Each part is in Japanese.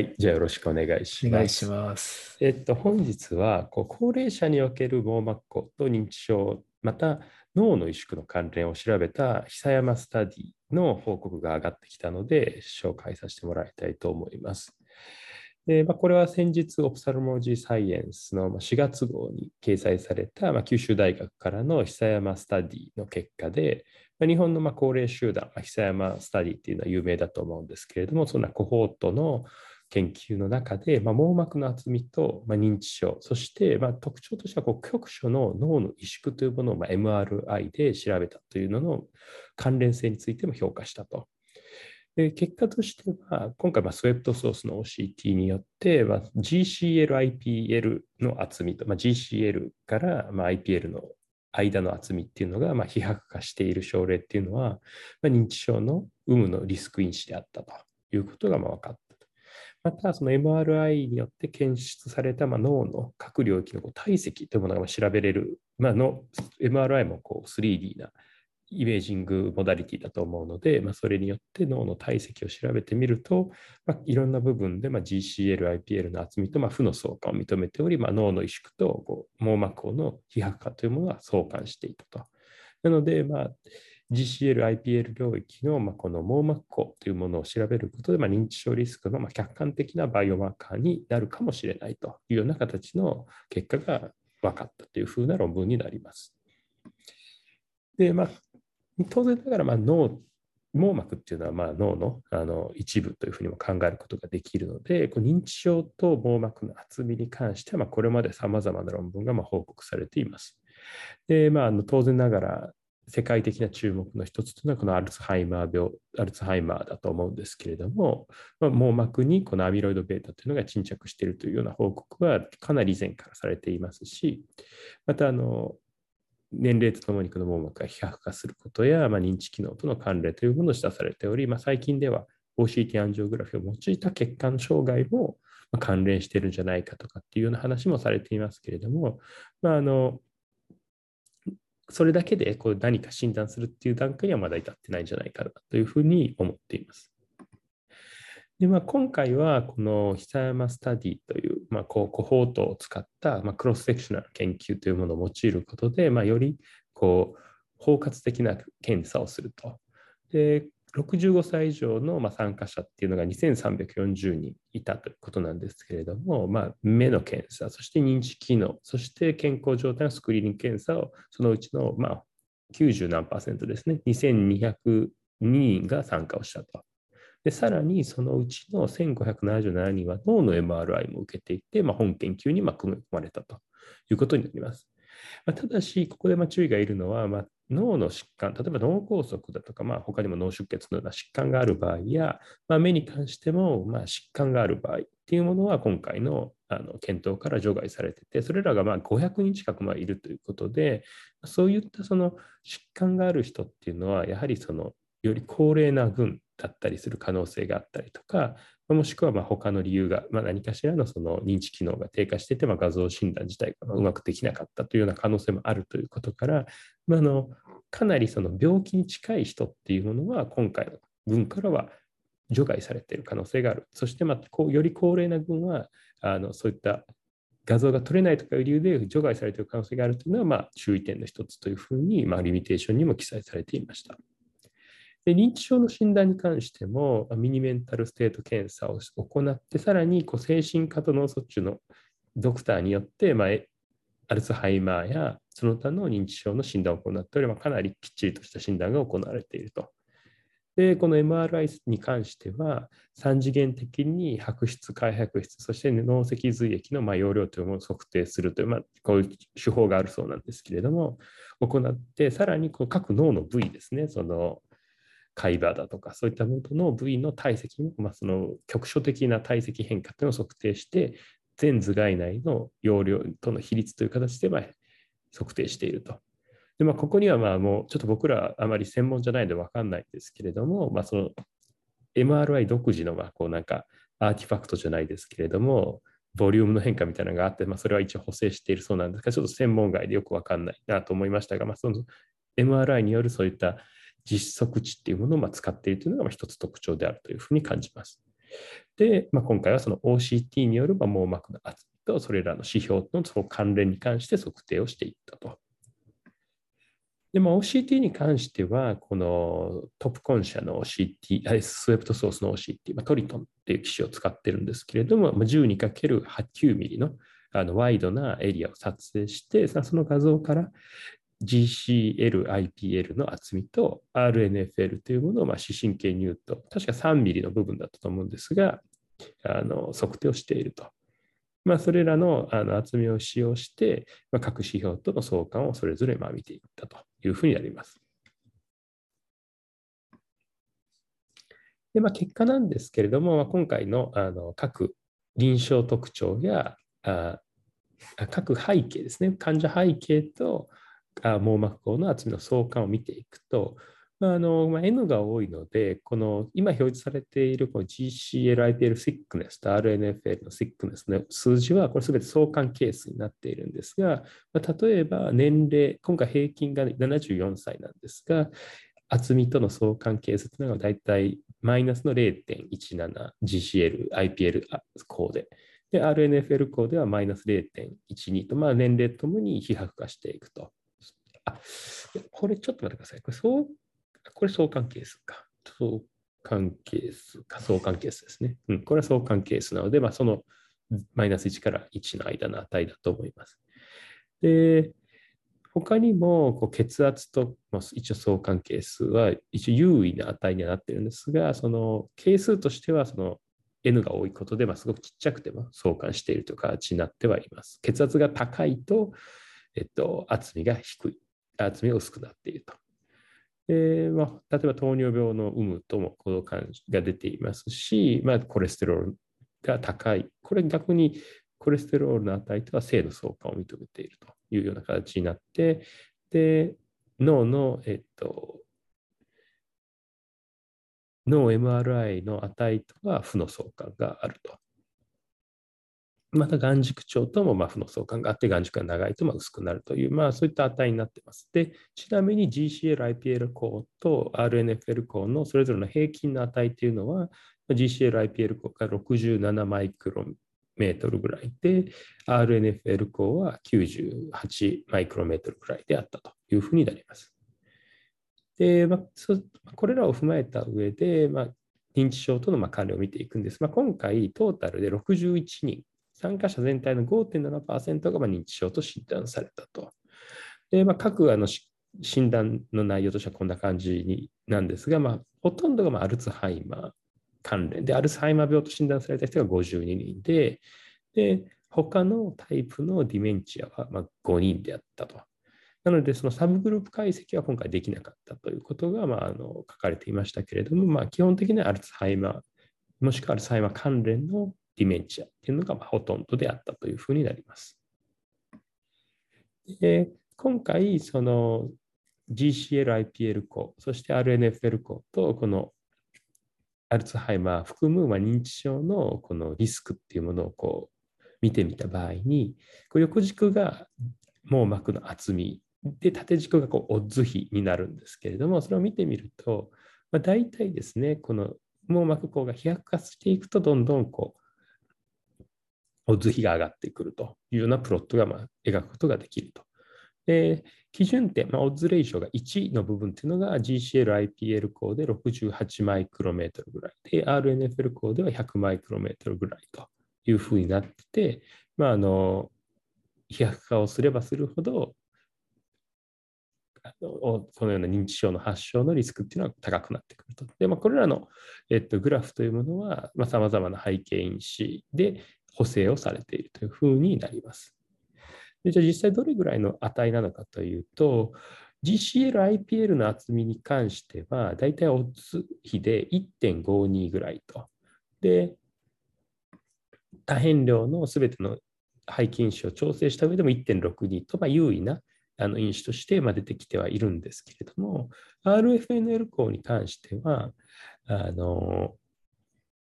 はい、じゃあよろしくお願いします。お願いします。えっと、本日はこう高齢者における網膜孔と認知症、また脳の萎縮の関連を調べた久山スタディの報告が上がってきたので、紹介させてもらいたいと思います。でまあ、これは先日、オプサルモロジー・サイエンスの4月号に掲載された、まあ、九州大学からの久山スタディの結果で、まあ、日本のまあ高齢集団、まあ、久山スタディっていうのは有名だと思うんですけれども、そんなコホートの研究の中で、まあ、網膜の厚みと、まあ、認知症、そして、まあ、特徴としてはこう局所の脳の萎縮というものを、まあ、MRI で調べたというのの関連性についても評価したと。で結果としては、今回、スウェプトソースの OCT によって、まあ、GCL、IPL の厚みと、まあ、GCL から、まあ、IPL の間の厚みっていうのが、まあ、非白化している症例っていうのは、まあ、認知症の有無のリスク因子であったということがまあ分かった。また、その MRI によって検出されたま脳の各領域のこう体積というものが調べれる、まあ MRI もこう 3D なイメージングモダリティだと思うので、まあ、それによって脳の体積を調べてみると、まあ、いろんな部分で、GCL、IPL の厚みと、ま、負の相関を認めており、ま、脳の萎縮とこう網膜の非白化というものが相関していたと。なので、まあ、GCL、IPL 領域の、まあ、この網膜孔というものを調べることで、まあ、認知症リスクの、まあ、客観的なバイオマーカーになるかもしれないというような形の結果が分かったというふうな論文になります。で、まあ、当然ながら、まあ、脳、網膜っていうのはまあ脳のあの一部というふうにも考えることができるので、こう認知症と網膜の厚みに関しては、ま、これまでさまざまな論文がまあ報告されています。で、まあ、あの当然ながら、世界的な注目の一つというのは、このアルツハイマー病、アルツハイマーだと思うんですけれども、まあ、網膜にこのアミロイド β というのが沈着しているというような報告はかなり以前からされていますし、またあの、年齢とともにこの網膜が非白化することや、まあ、認知機能との関連というものを示唆されており、まあ、最近では OCT アンジオグラフィを用いた血管障害も関連しているんじゃないかとかっていうような話もされていますけれども、まあ、あのそれだけでこう何か診断するっていう段階にはまだ至ってないんじゃないかなというふうに思っています。でまあ、今回はこの久山スタディという、まあ、こうコホートを使った、まあ、クロスセクショナル研究というものを用いることで、まあ、よりこう包括的な検査をすると。で65歳以上の参加者っていうのが2340人いたということなんですけれども、まあ、目の検査、そして認知機能、そして健康状態のスクリーニング検査をそのうちのまあ90何パーセントですね、2202人が参加をしたと。でさらにそのうちの1577人は脳の MRI も受けていて、まあ、本研究に組み込まれたということになります。まあ、ただし、ここでま注意がいるのは、まあ、脳の疾患、例えば脳梗塞だとか、まあ、他にも脳出血のような疾患がある場合や、まあ、目に関してもま疾患がある場合っていうものは今回のあの検討から除外されてて、それらがま500人近くまいるということで、そういったその疾患がある人っていうのは、やはりそのより高齢な群だったりする可能性があったりとか、もしくはま他の理由が、まあ、何かしらのその認知機能が低下していて、まあ、画像診断自体がうまくできなかったというような可能性もあるということから、まあ、のかなりその病気に近い人っていうものは今回の群からは除外されている可能性がある。そしてまこうより高齢な群はあのそういった画像が撮れないとかいう理由で除外されている可能性があるというのはま注意点の一つというふうに、ま、リミテーションにも記載されていました。で認知症の診断に関しても、ミニメンタルステート検査を行って、さらにこう精神科と脳卒中のドクターによって、まあ、アルツハイマーやその他の認知症の診断を行っており、まあ、かなりきっちりとした診断が行われていると。で、この MRI に関しては、3次元的に白質、開白質、そして脳脊髄液のま容量というものを測定するという、まあ、こういう手法があるそうなんですけれども、行って、さらにこう各脳の部位ですね、その海馬だとか、そういったものの部位の体積の、まあ、その局所的な体積変化というのを測定して、全頭蓋内の容量との比率という形でまあ測定していると。でまあ、ここにはまあもうちょっと僕らあまり専門じゃないので分かんないんですけれども、まあ、その MRI 独自のまあこうなんかアーティファクトじゃないですけれども、ボリュームの変化みたいなのがあって、まあ、それは一応補正しているそうなんですが、ちょっと専門外でよく分かんないなと思いましたが、まあ、その MRI によるそういった実測値っていうものをま使っているというのが一つ特徴であるというふうに感じます。で、まあ、今回はその OCT による網膜の厚みとそれらの指標のその関連に関して測定をしていったと。でも OCT に関しては、このトップコン社の OCT、スウェプトソースの OCT、ま、トリトンっていう機種を使ってるんですけれども、12×89 ミリのあのワイドなエリアを撮影して、その画像から GCL、IPL の厚みと RNFL というものをまあ視神経に言うと、確か3ミリの部分だったと思うんですが、あの測定をしていると。まあ、それらのあの厚みを使用して、まあ、各指標との相関をそれぞれまあ見ていったというふうになります。でまあ、結果なんですけれども、まあ、今回のあの各臨床特徴やあ各背景ですね、患者背景と網膜孔の厚みの相関を見ていくと、あのまあ、N が多いので、この今表示されているこの GCL-IPL シックネスと RNFL のシックネスの数字は、これすべて相関係数になっているんですが、まあ、例えば年齢、今回平均が74歳なんですが、厚みとの相関係数というのが大体マイナスの 0.17GCL、IPL 項で。で、RNFL 項ではマイナス0.12と、まあ、年齢ともに比較化していくと。これちょっと待ってください。これ相これ相関係数か。相関係数か、相関係数ですね。うん、これは相関係数なので、まあ、そのマイナス1から1の間の値だと思います。で、他にもこう血圧と、まあ、一応相関係数は一応優位な値にはなってるんですが、その係数としてはその N が多いことで、まあ、すごくちっちゃくても相関しているという形になってはいます。血圧が高いと、えっと、厚みが低い、厚みが薄くなっていると。えまあ、例えば糖尿病の有無ともこの感じが出ていますし、まあ、コレステロールが高い。これ逆にコレステロールの値とは正の相関を認めているというような形になって、で、脳の、えっと、脳 MRI の値とは負の相関があるとまた眼軸長ともま負の相関があって、眼軸が長いとま薄くなるという、まあ、そういった値になっています。で、ちなみに GCL、IPL 項と RNFL 項のそれぞれの平均の値というのは、GCL、IPL 項が67マイクロメートルぐらいで、RNFL 項は98マイクロメートルぐらいであったというふうになります。で、まあ、これらを踏まえた上で、まあ、認知症との関連を見ていくんです。まあ、今回、トータルで61人参加者全体の5.7%がま認知症と診断されたと。でまあ、各あの診断の内容としてはこんな感じになんですが、まあ、ほとんどがまアルツハイマー関連で、アルツハイマー病と診断された人が52人で、で他のタイプの dementia はま5人であったと。なので、そのサブグループ解析は今回できなかったということが、まあ、あの書かれていましたけれども、まあ、基本的にはアルツハイマー、もしくはアルツハイマー関連の dementia っていうのがまほとんどであったというふうになります。で今回、その GCL-IPL 厚、そして RNFL 項と、このアルツハイマー含むま認知症のこのリスクっていうものをこう見てみた場合に、こう横軸が網膜の厚みで、縦軸がこうオッズ比になるんですけれども、それを見てみると、まあ、大体ですね、この網膜孔が飛躍化していくと、どんどんこうオッズ比が上がってくるというようなプロットがま描くことができると。で基準点、まあ、オッズレーションが1の部分というのが GCL、IPL 項で68マイクロメートルぐらいで、RNFL 項では100マイクロメートルぐらいというふうになってて、まあ、あの飛躍化をすればするほど、あのこのような認知症の発症のリスクっていうのは高くなってくると。で、まあ、これらの、えっと、グラフというものはさまざ、まな背景因子で、補正をされているというふうになります。でじゃあ実際どれぐらいの値なのかというと、GCL、IPL の厚みに関しては、だいたいオッズ比で1.52ぐらいと。で、多変量のすべての背景因子を調整した上でも1.62と、まあ、優位なあの因子として出てきてはいるんですけれども、RFNL 項に関しては、あの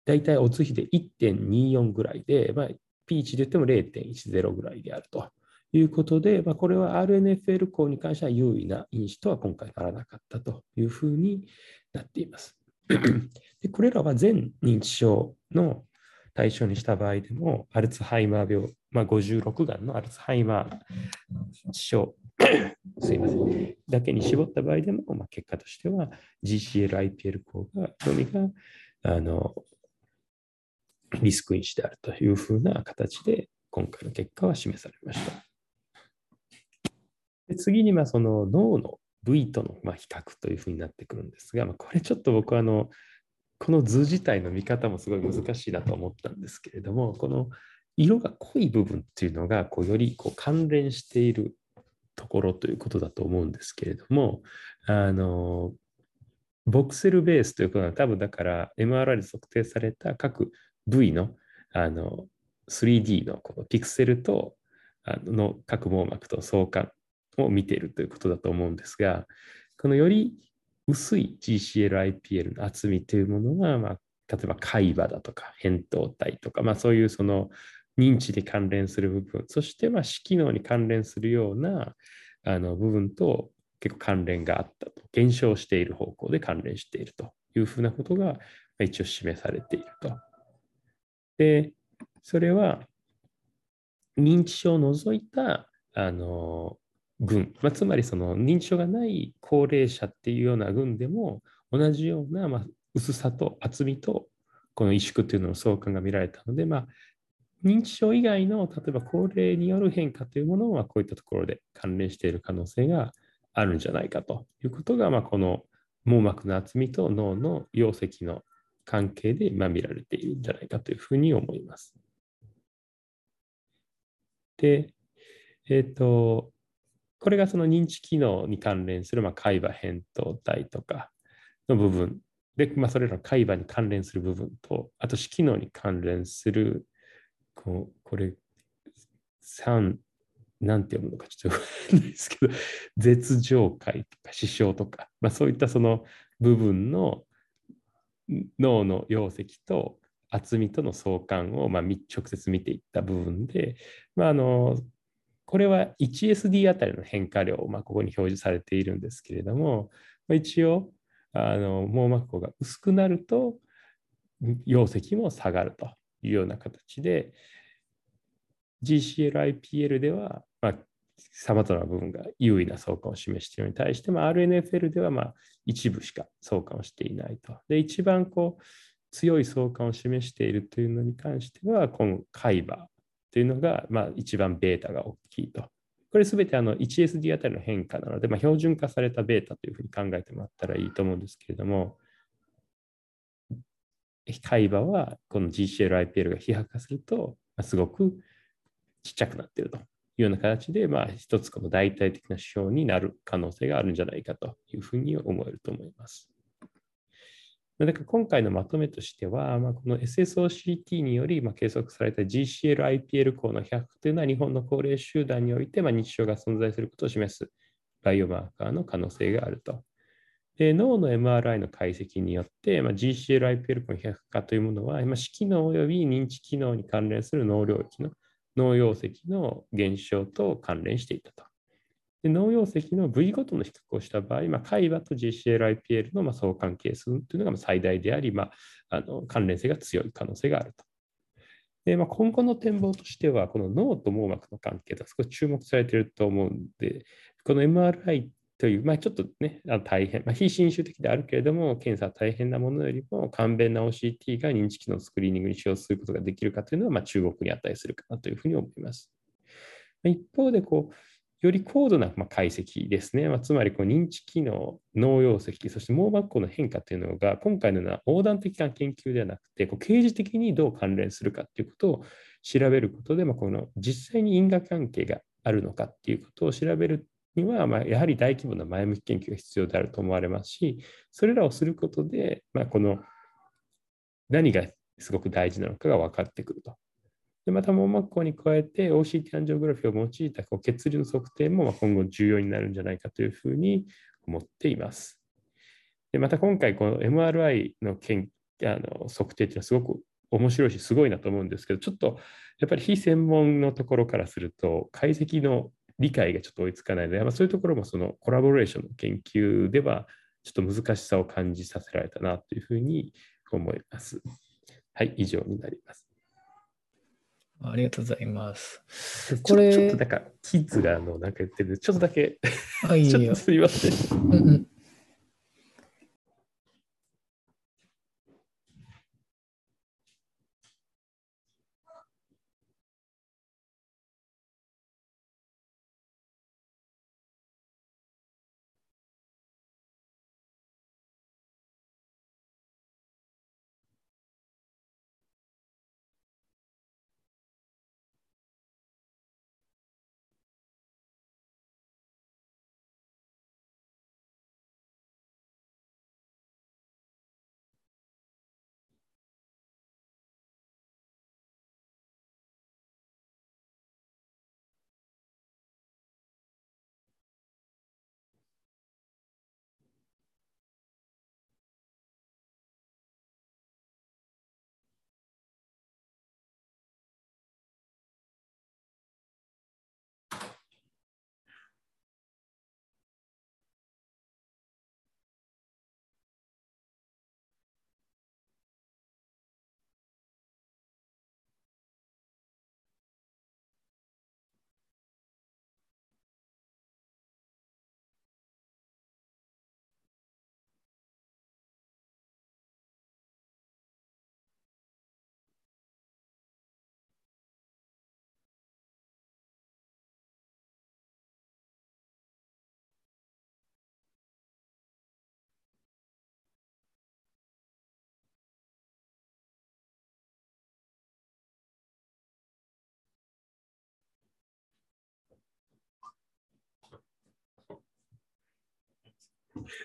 大体おつ比で1.24ぐらいで、まあ、ピーチで言っても0.10ぐらいであるということで、まあ、これは RNFL 項に関しては優位な因子とは今回ならなかったというふうになっています。でこれらは全認知症の対象にした場合でも、アルツハイマー病、まあ、56がんのアルツハイマー症、すいません、だけに絞った場合でも、まあ、結果としては GCL-IPL 項がのみがあのリスク因子であるというふうな形で今回の結果は示されました。で次にまあその脳の部位とのま比較というふうになってくるんですが、まあ、これちょっと僕はあのこの図自体の見方もすごい難しいなと思ったんですけれども、この色が濃い部分っていうのがこうよりこう関連しているところということだと思うんですけれども、あの、ボクセルベースということは多分だから MRI で測定された各部位のあの 3D のこのピクセルとあの各網膜と相関を見ているということだと思うんですが、このより薄い GCL-IPL の厚みというものが、まあ、例えば海馬だとか扁桃体とか、まあ、そういうその認知に関連する部分、そしてまあ視機能に関連するようなあの部分と結構関連があったと、減少している方向で関連しているというふうなことが一応示されていると。で、それは認知症を除いたあの群、まあ、つまりその認知症がない高齢者っていうような群でも同じような、まあ、薄さと厚みとこの萎縮というのの相関が見られたので、まあ、認知症以外の例えば高齢による変化というものはこういったところで関連している可能性があるんじゃないかということが、まあ、この網膜の厚みと脳の容積の関係で、まあ、見られているんじゃないかというふうに思います。で、えっ、ー、と、これがその認知機能に関連する、まあ、海馬扁桃体とかの部分で、まあ、それらの海馬に関連する部分と、あと、視機能に関連する、こうこれ、3、なんて読むのかちょっとわかんないですけど、絶上界とか支障とか、まあ、そういったその部分の脳の容積と厚みとの相関を、まあ、直接見ていった部分で、まあ、あのこれは 1SD あたりの変化量、まあ、ここに表示されているんですけれども、まあ、一応あの網膜孔が薄くなると容積も下がるというような形で GCL-IPL では、さまざまな部分が優位な相関を示しているのに対して、まあ、RNFL ではまあ一部しか相関をしていないと。で、一番こう強い相関を示しているというのに関しては、この海馬というのが、まあ、一番ベータが大きいと。これすべてあの 1SD あたりの変化なので、まあ、標準化されたベータというふうに考えてもらったらいいと思うんですけれども、海馬はこの GCL-IPL が非白化すると、ま、すごくちっちゃくなっているというような形で、まあ、一つこの代替的な指標になる可能性があるんじゃないかというふうに思えると思います。だから今回のまとめとしては、まあ、この SSOCT によりま計測された GCL-IPL 項の100というのは日本の高齢集団においてま認知症が存在することを示すバイオマーカーの可能性があると。で脳の MRI の解析によって、ま GCL-IPL 項の100化というものは、ま視機能及び認知機能に関連する脳領域の脳容積の減少と関連していたと。で脳溶石の部位ごとの比較をした場合、まあ、海馬と GCL-IPL のま相関係数というのが最大であり、まあ、あの関連性が強い可能性があると。でまあ、今後の展望としては、この脳と網膜の関係が少し注目されていると思うんで、この MRI という、まあ、ちょっとね、あ大変、まあ、非侵襲的であるけれども、検査は大変なものよりも、簡便な OCT が認知機能スクリーニングに使用することができるかというのは、まあ、注目に値するかなというふうに思います。一方でこう、より高度な解析ですね。まあ、つまりこう認知機能、脳容積、そして網膜孔の変化というのが、今回のような横断的な研究ではなくて、こう刑事的にどう関連するかということを調べることで、まあ、この実際に因果関係があるのかということを調べるには、まあ、やはり大規模な前向き研究が必要であると思われますし、それらをすることで、まあ、この何がすごく大事なのかが分かってくると。でまた網膜孔に加えて OCT アンジオグラフィーを用いたこう血流の測定も今後重要になるんじゃないかというふうに思っています。でまた今回この MRI の研あの測定というのはすごく面白いしすごいなと思うんですけどちょっとやっぱり非専門のところからすると解析の理解がちょっと追いつかないので、まあ、そういうところもそのコラボレーションの研究ではちょっと難しさを感じさせられたなというふうに思います。はい、以上になります。ありがとうございます。これちょっとなんか、キッズがあのなんか言ってるちょっとだけ、ちょっと。すみません。うんうん。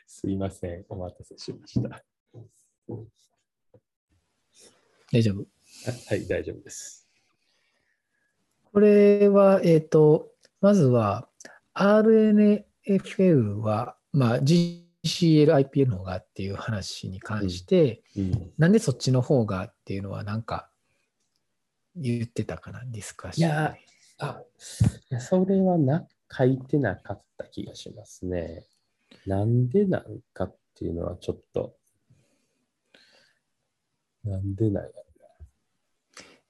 すいません。お待たせしました。あ大丈夫？はい、大丈夫です。これは、えっ、と、まずは RNFL は、まあ、GCL-IPL の方がっていう話に関して、うん、なんでそっちの方がっていうのはなんか言ってたかな、ディスカッションで。いやあ、いやそれはな、書いてなかった気がしますね。なんでなんかっていうのはちょっと、なんでなんやろ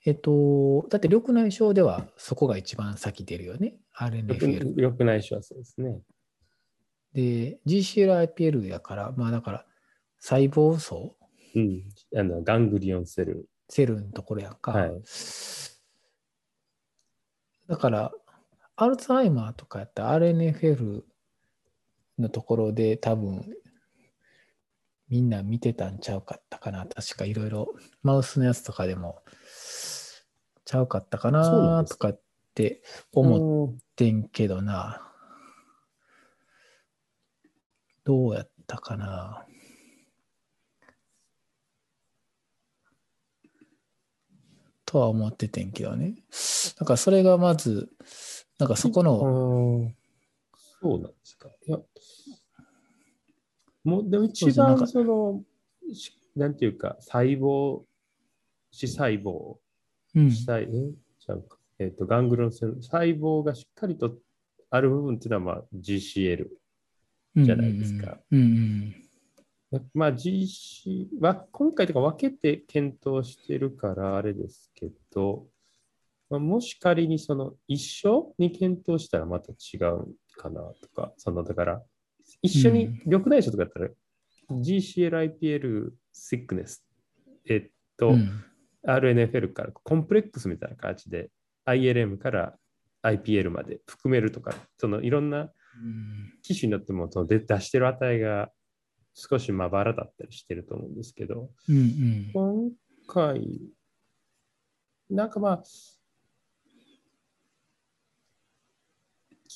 えっと、だって緑内障ではそこが一番先出るよね、な。RNFL。緑内障はそうですね。で、GCL-IPL やから、まあだから細胞層、うん。あの、ガングリオンセル。セルのところやんか。はいだから、アルツハイマーとかやったら RNFL のところで多分みんな見てたんちゃうかったかな。確かいろいろマウスのやつとかでもちゃうかったかなとかって思っうんてんけどな。どうやったかな。とは思っててんけどね。だからそれがまず、なんかそこの、うんそうなんですか？いや、もう、でも一番その、しなんていうか、細胞、視細胞、うん、視細、うか。えっ、と、ガングロンセル、細胞がしっかりとある部分っていうのは、まあ、GCL。じゃないですか。うんうんまあ、GC は、今回とか分けて検討してるから、あれですけど、まあ、もし仮にその一緒に検討したらまた違うかなとか、そのだから、一緒に緑内障とかやったら、GCL-IPL sickness、えっと、うん。RNFL からコンプレックスみたいな感じで ILM から IPL まで含めるとか、そのいろんなうん。機種によってもその出出してる値が少しまばらだったりしてると思うんですけど、うんうん。今回、なんかまあ、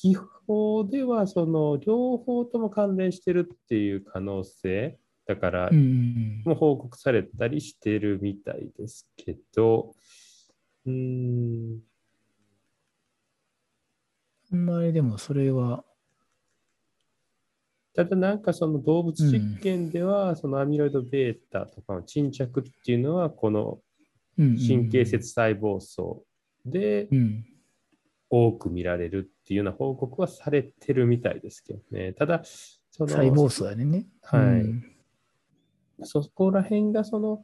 基本ではその両方とも関連してるっていう可能性、だからも報告されたりしてるみたいですけど、うーん、あんまりでもそれは、ただなんかその動物実験では、そのアミロイド β とかの沈着っていうのは、この神経節細胞層でうん多く見られるっていうような報告はされてるみたいですけどね。ただ、その細胞数やね。はいうんそこら辺がその、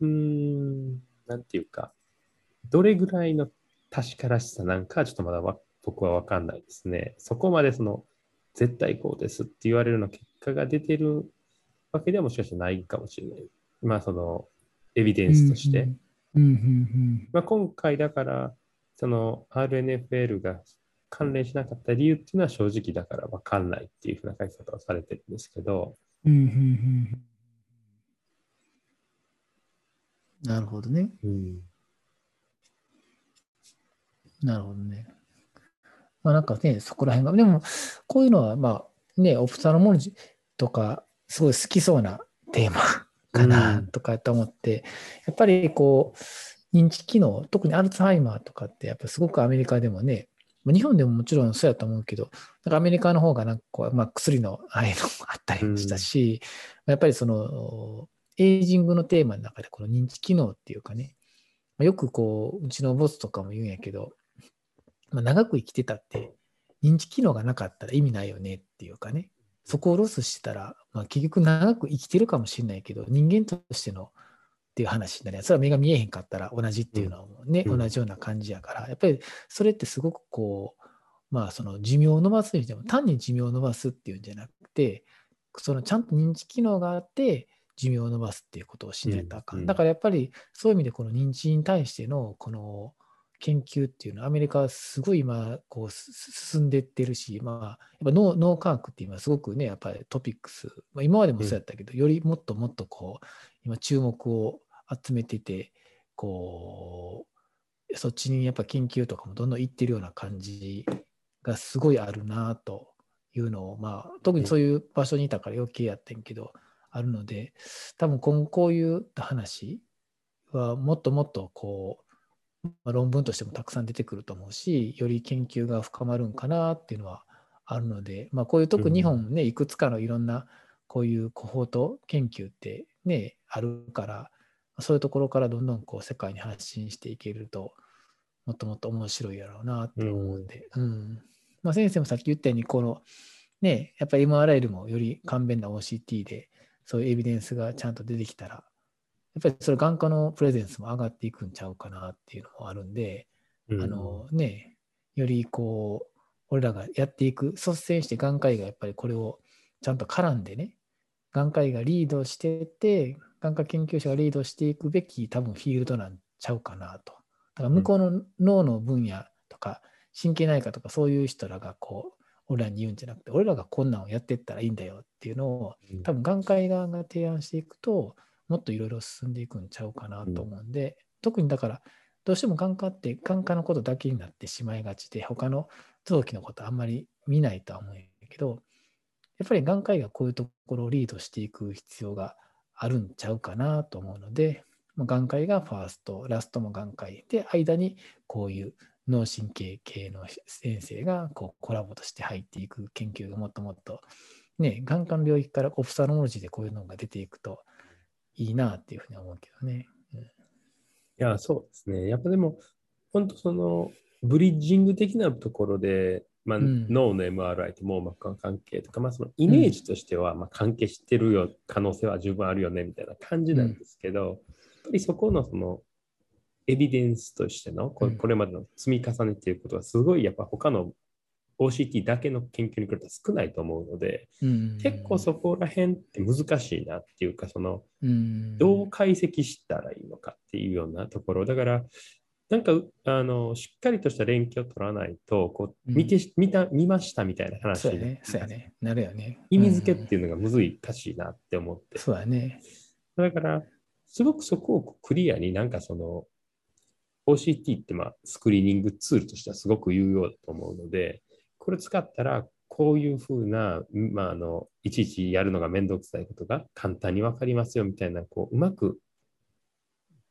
うーん、なんていうか、どれぐらいの確からしさなんか、ちょっとまだわ僕は分かんないですね。そこまでその、絶対こうですって言われるような結果が出てるわけではもしかしたらないかもしれない。まあ、その、エビデンスとして。うんうんうんまあ、今回だから、その RNFL が関連しなかった理由っていうのは正直だから分かんないっていうふうな書き方をされてるんですけど、うんうんうんなるほどね。うん、なるほどね。まあなんかね、そこら辺が、でも、こういうのは、まあね、オプサロモロジーとか、すごい好きそうなテーマかうなんとかと思って、やっぱりこう、認知機能、特にアルツハイマーとかって、やっぱすごくアメリカでもね、まあ日本でももちろんそうやと思うけど、なんかアメリカの方がなんかこう、まあ、薬のああいうのもあったりしたし、やっぱりその、エイジングのテーマの中でこの認知機能っていうかね、まあよくこう、うちのボスとかも言うんやけど、まあ、長く生きてたって、認知機能がなかったら意味ないよねっていうかね、そこをロスしてたら、まあ、結局長く生きてるかもしれないけど、人間としてのっていう話になりそれは目が見えへんかったら同じっていうのはね、うん。同じような感じやから、やっぱりそれってすごくこう、まあその寿命を伸ばすにしても単に寿命を伸ばすっていうんじゃなくて、そのちゃんと認知機能があって寿命を伸ばすっていうことをしないとあかん。うんうんだからやっぱりそういう意味でこの認知に対してのこの研究っていうのはアメリカはすごい今こうす進んでいってるし、まあ、やっぱ脳脳科学って今すごくね、やっぱりトピックス、まあ、今までもそうやったけど、よりもっともっとこう、今注目を集めてて、こう、そっちにやっぱ研究とかもどんどん行ってるような感じがすごいあるなというのを、まあ、特にそういう場所にいたから余計やってんけど、あるので、多分今後こういう話はもっともっとこう、まあ論文としてもたくさん出てくると思うし、より研究が深まるんかなっていうのはあるので、まあ、こういう特に日本ね、いくつかのいろんなこういうコホート研究ってね、あるから、そういうところからどんどんこう世界に発信していけると、もっともっと面白いやろうなって思うんで、うん。まあ、先生もさっき言ったように、この、ね、やっぱり MRI もより簡便な OCT で、そういうエビデンスがちゃんと出てきたら、やっぱりそれ眼科のプレゼンスも上がっていくんちゃうかなっていうのもあるんで、うん。あのね、よりこう、俺らがやっていく、率先して眼科医がやっぱりこれをちゃんと絡んでね、眼科医がリードしてって、眼科研究者がリードしていくべき多分フィールドなんちゃうかなと。だから向こうの脳の分野とか、神経内科とかそういう人らがこう、俺らに言うんじゃなくて、俺らがこんなんをやっていったらいいんだよっていうのを、うん多分眼科医側が提案していくと、もっといろいろ進んでいくんちゃうかなと思うんで、特にだから、どうしても眼科って眼科のことだけになってしまいがちで、他の臓器のことあんまり見ないとは思うんやけど、やっぱり眼科医がこういうところをリードしていく必要があるんちゃうかなと思うので、もう眼科医がファースト、ラストも眼科医で、間にこういう脳神経系の先生がこうコラボとして入っていく研究がもっともっと、ね、眼科の領域からオプサロモロジーでこういうのが出ていくといいなっていうふうに思うけどね。うんいや、そうですね。やっぱでも、本当その、ブリッジング的なところで、まあ、うん。脳の MRI と網膜の関係とか、まあ、そのイメージとしては、まあ、関係してるよ、可能性は十分あるよね、みたいな感じなんですけど、やっぱりそこのその、エビデンスとしてのこれまでの積み重ねっていうことは、すごいやっぱ他の OCT だけの研究に比べたら少ないと思うので、うん。結構そこら辺って難しいなっていうか、その、うん。どう解析したらいいのかっていうようなところ。だから、なんか、あの、しっかりとした連携を取らないと、こう、うん見てし、見た、見ましたみたいな話そうやね、そうやね。なるよね。意味付けっうんていうのが難しいなって思って。そうやね。だから、すごくそこをクリアになんかその、OCT ってまあスクリーニングツールとしてはすごく有用だと思うので、これ使ったらこういうふうな、まあ、あのいちいちやるのがめんどくさいことが簡単にわかりますよみたいな、こううまく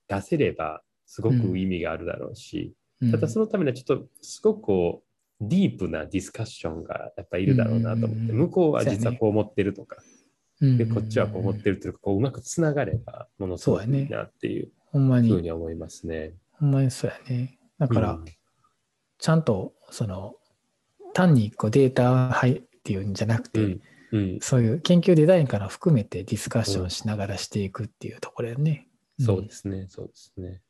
出せればすごく意味があるだろうし、ただそのためにはちょっとすごくこうディープなディスカッションがやっぱいるだろうなと思って、うん。うんうん向こうは実はこう思ってるとか、うん、でこっちはこう思ってるというか、こううまくつながればものすごくいいなっていうふうに、に思いますね。ほんまにそうやね。だから、うん。ちゃんと、その、単にこうデータ入っていうんじゃなくて、うん。うん、そういう研究デザインから含めてディスカッションしながらしていくっていうところやね。そうですね、そうですね。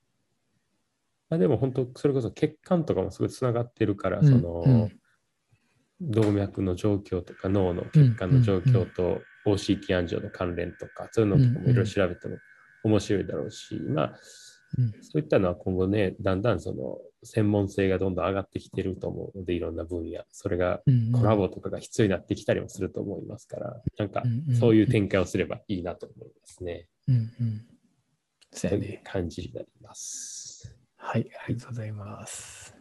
まあ、でも本当、それこそ血管とかもすごいつながってるから、うんその、うん動脈の状況とか脳の血管の状況と OC 期安城の関連とか、そういうのとかもいろいろ調べても面白いだろうし、まあ、うんそういったのは今後ね、だんだんその専門性がどんどん上がってきてると思うので、いろんな分野、それがうんコラボとかが必要になってきたりもすると思いますから、なんかそういう展開をすればいいなと思いますね。うんうん。そうという。感じになります。はい、ありがとうございます。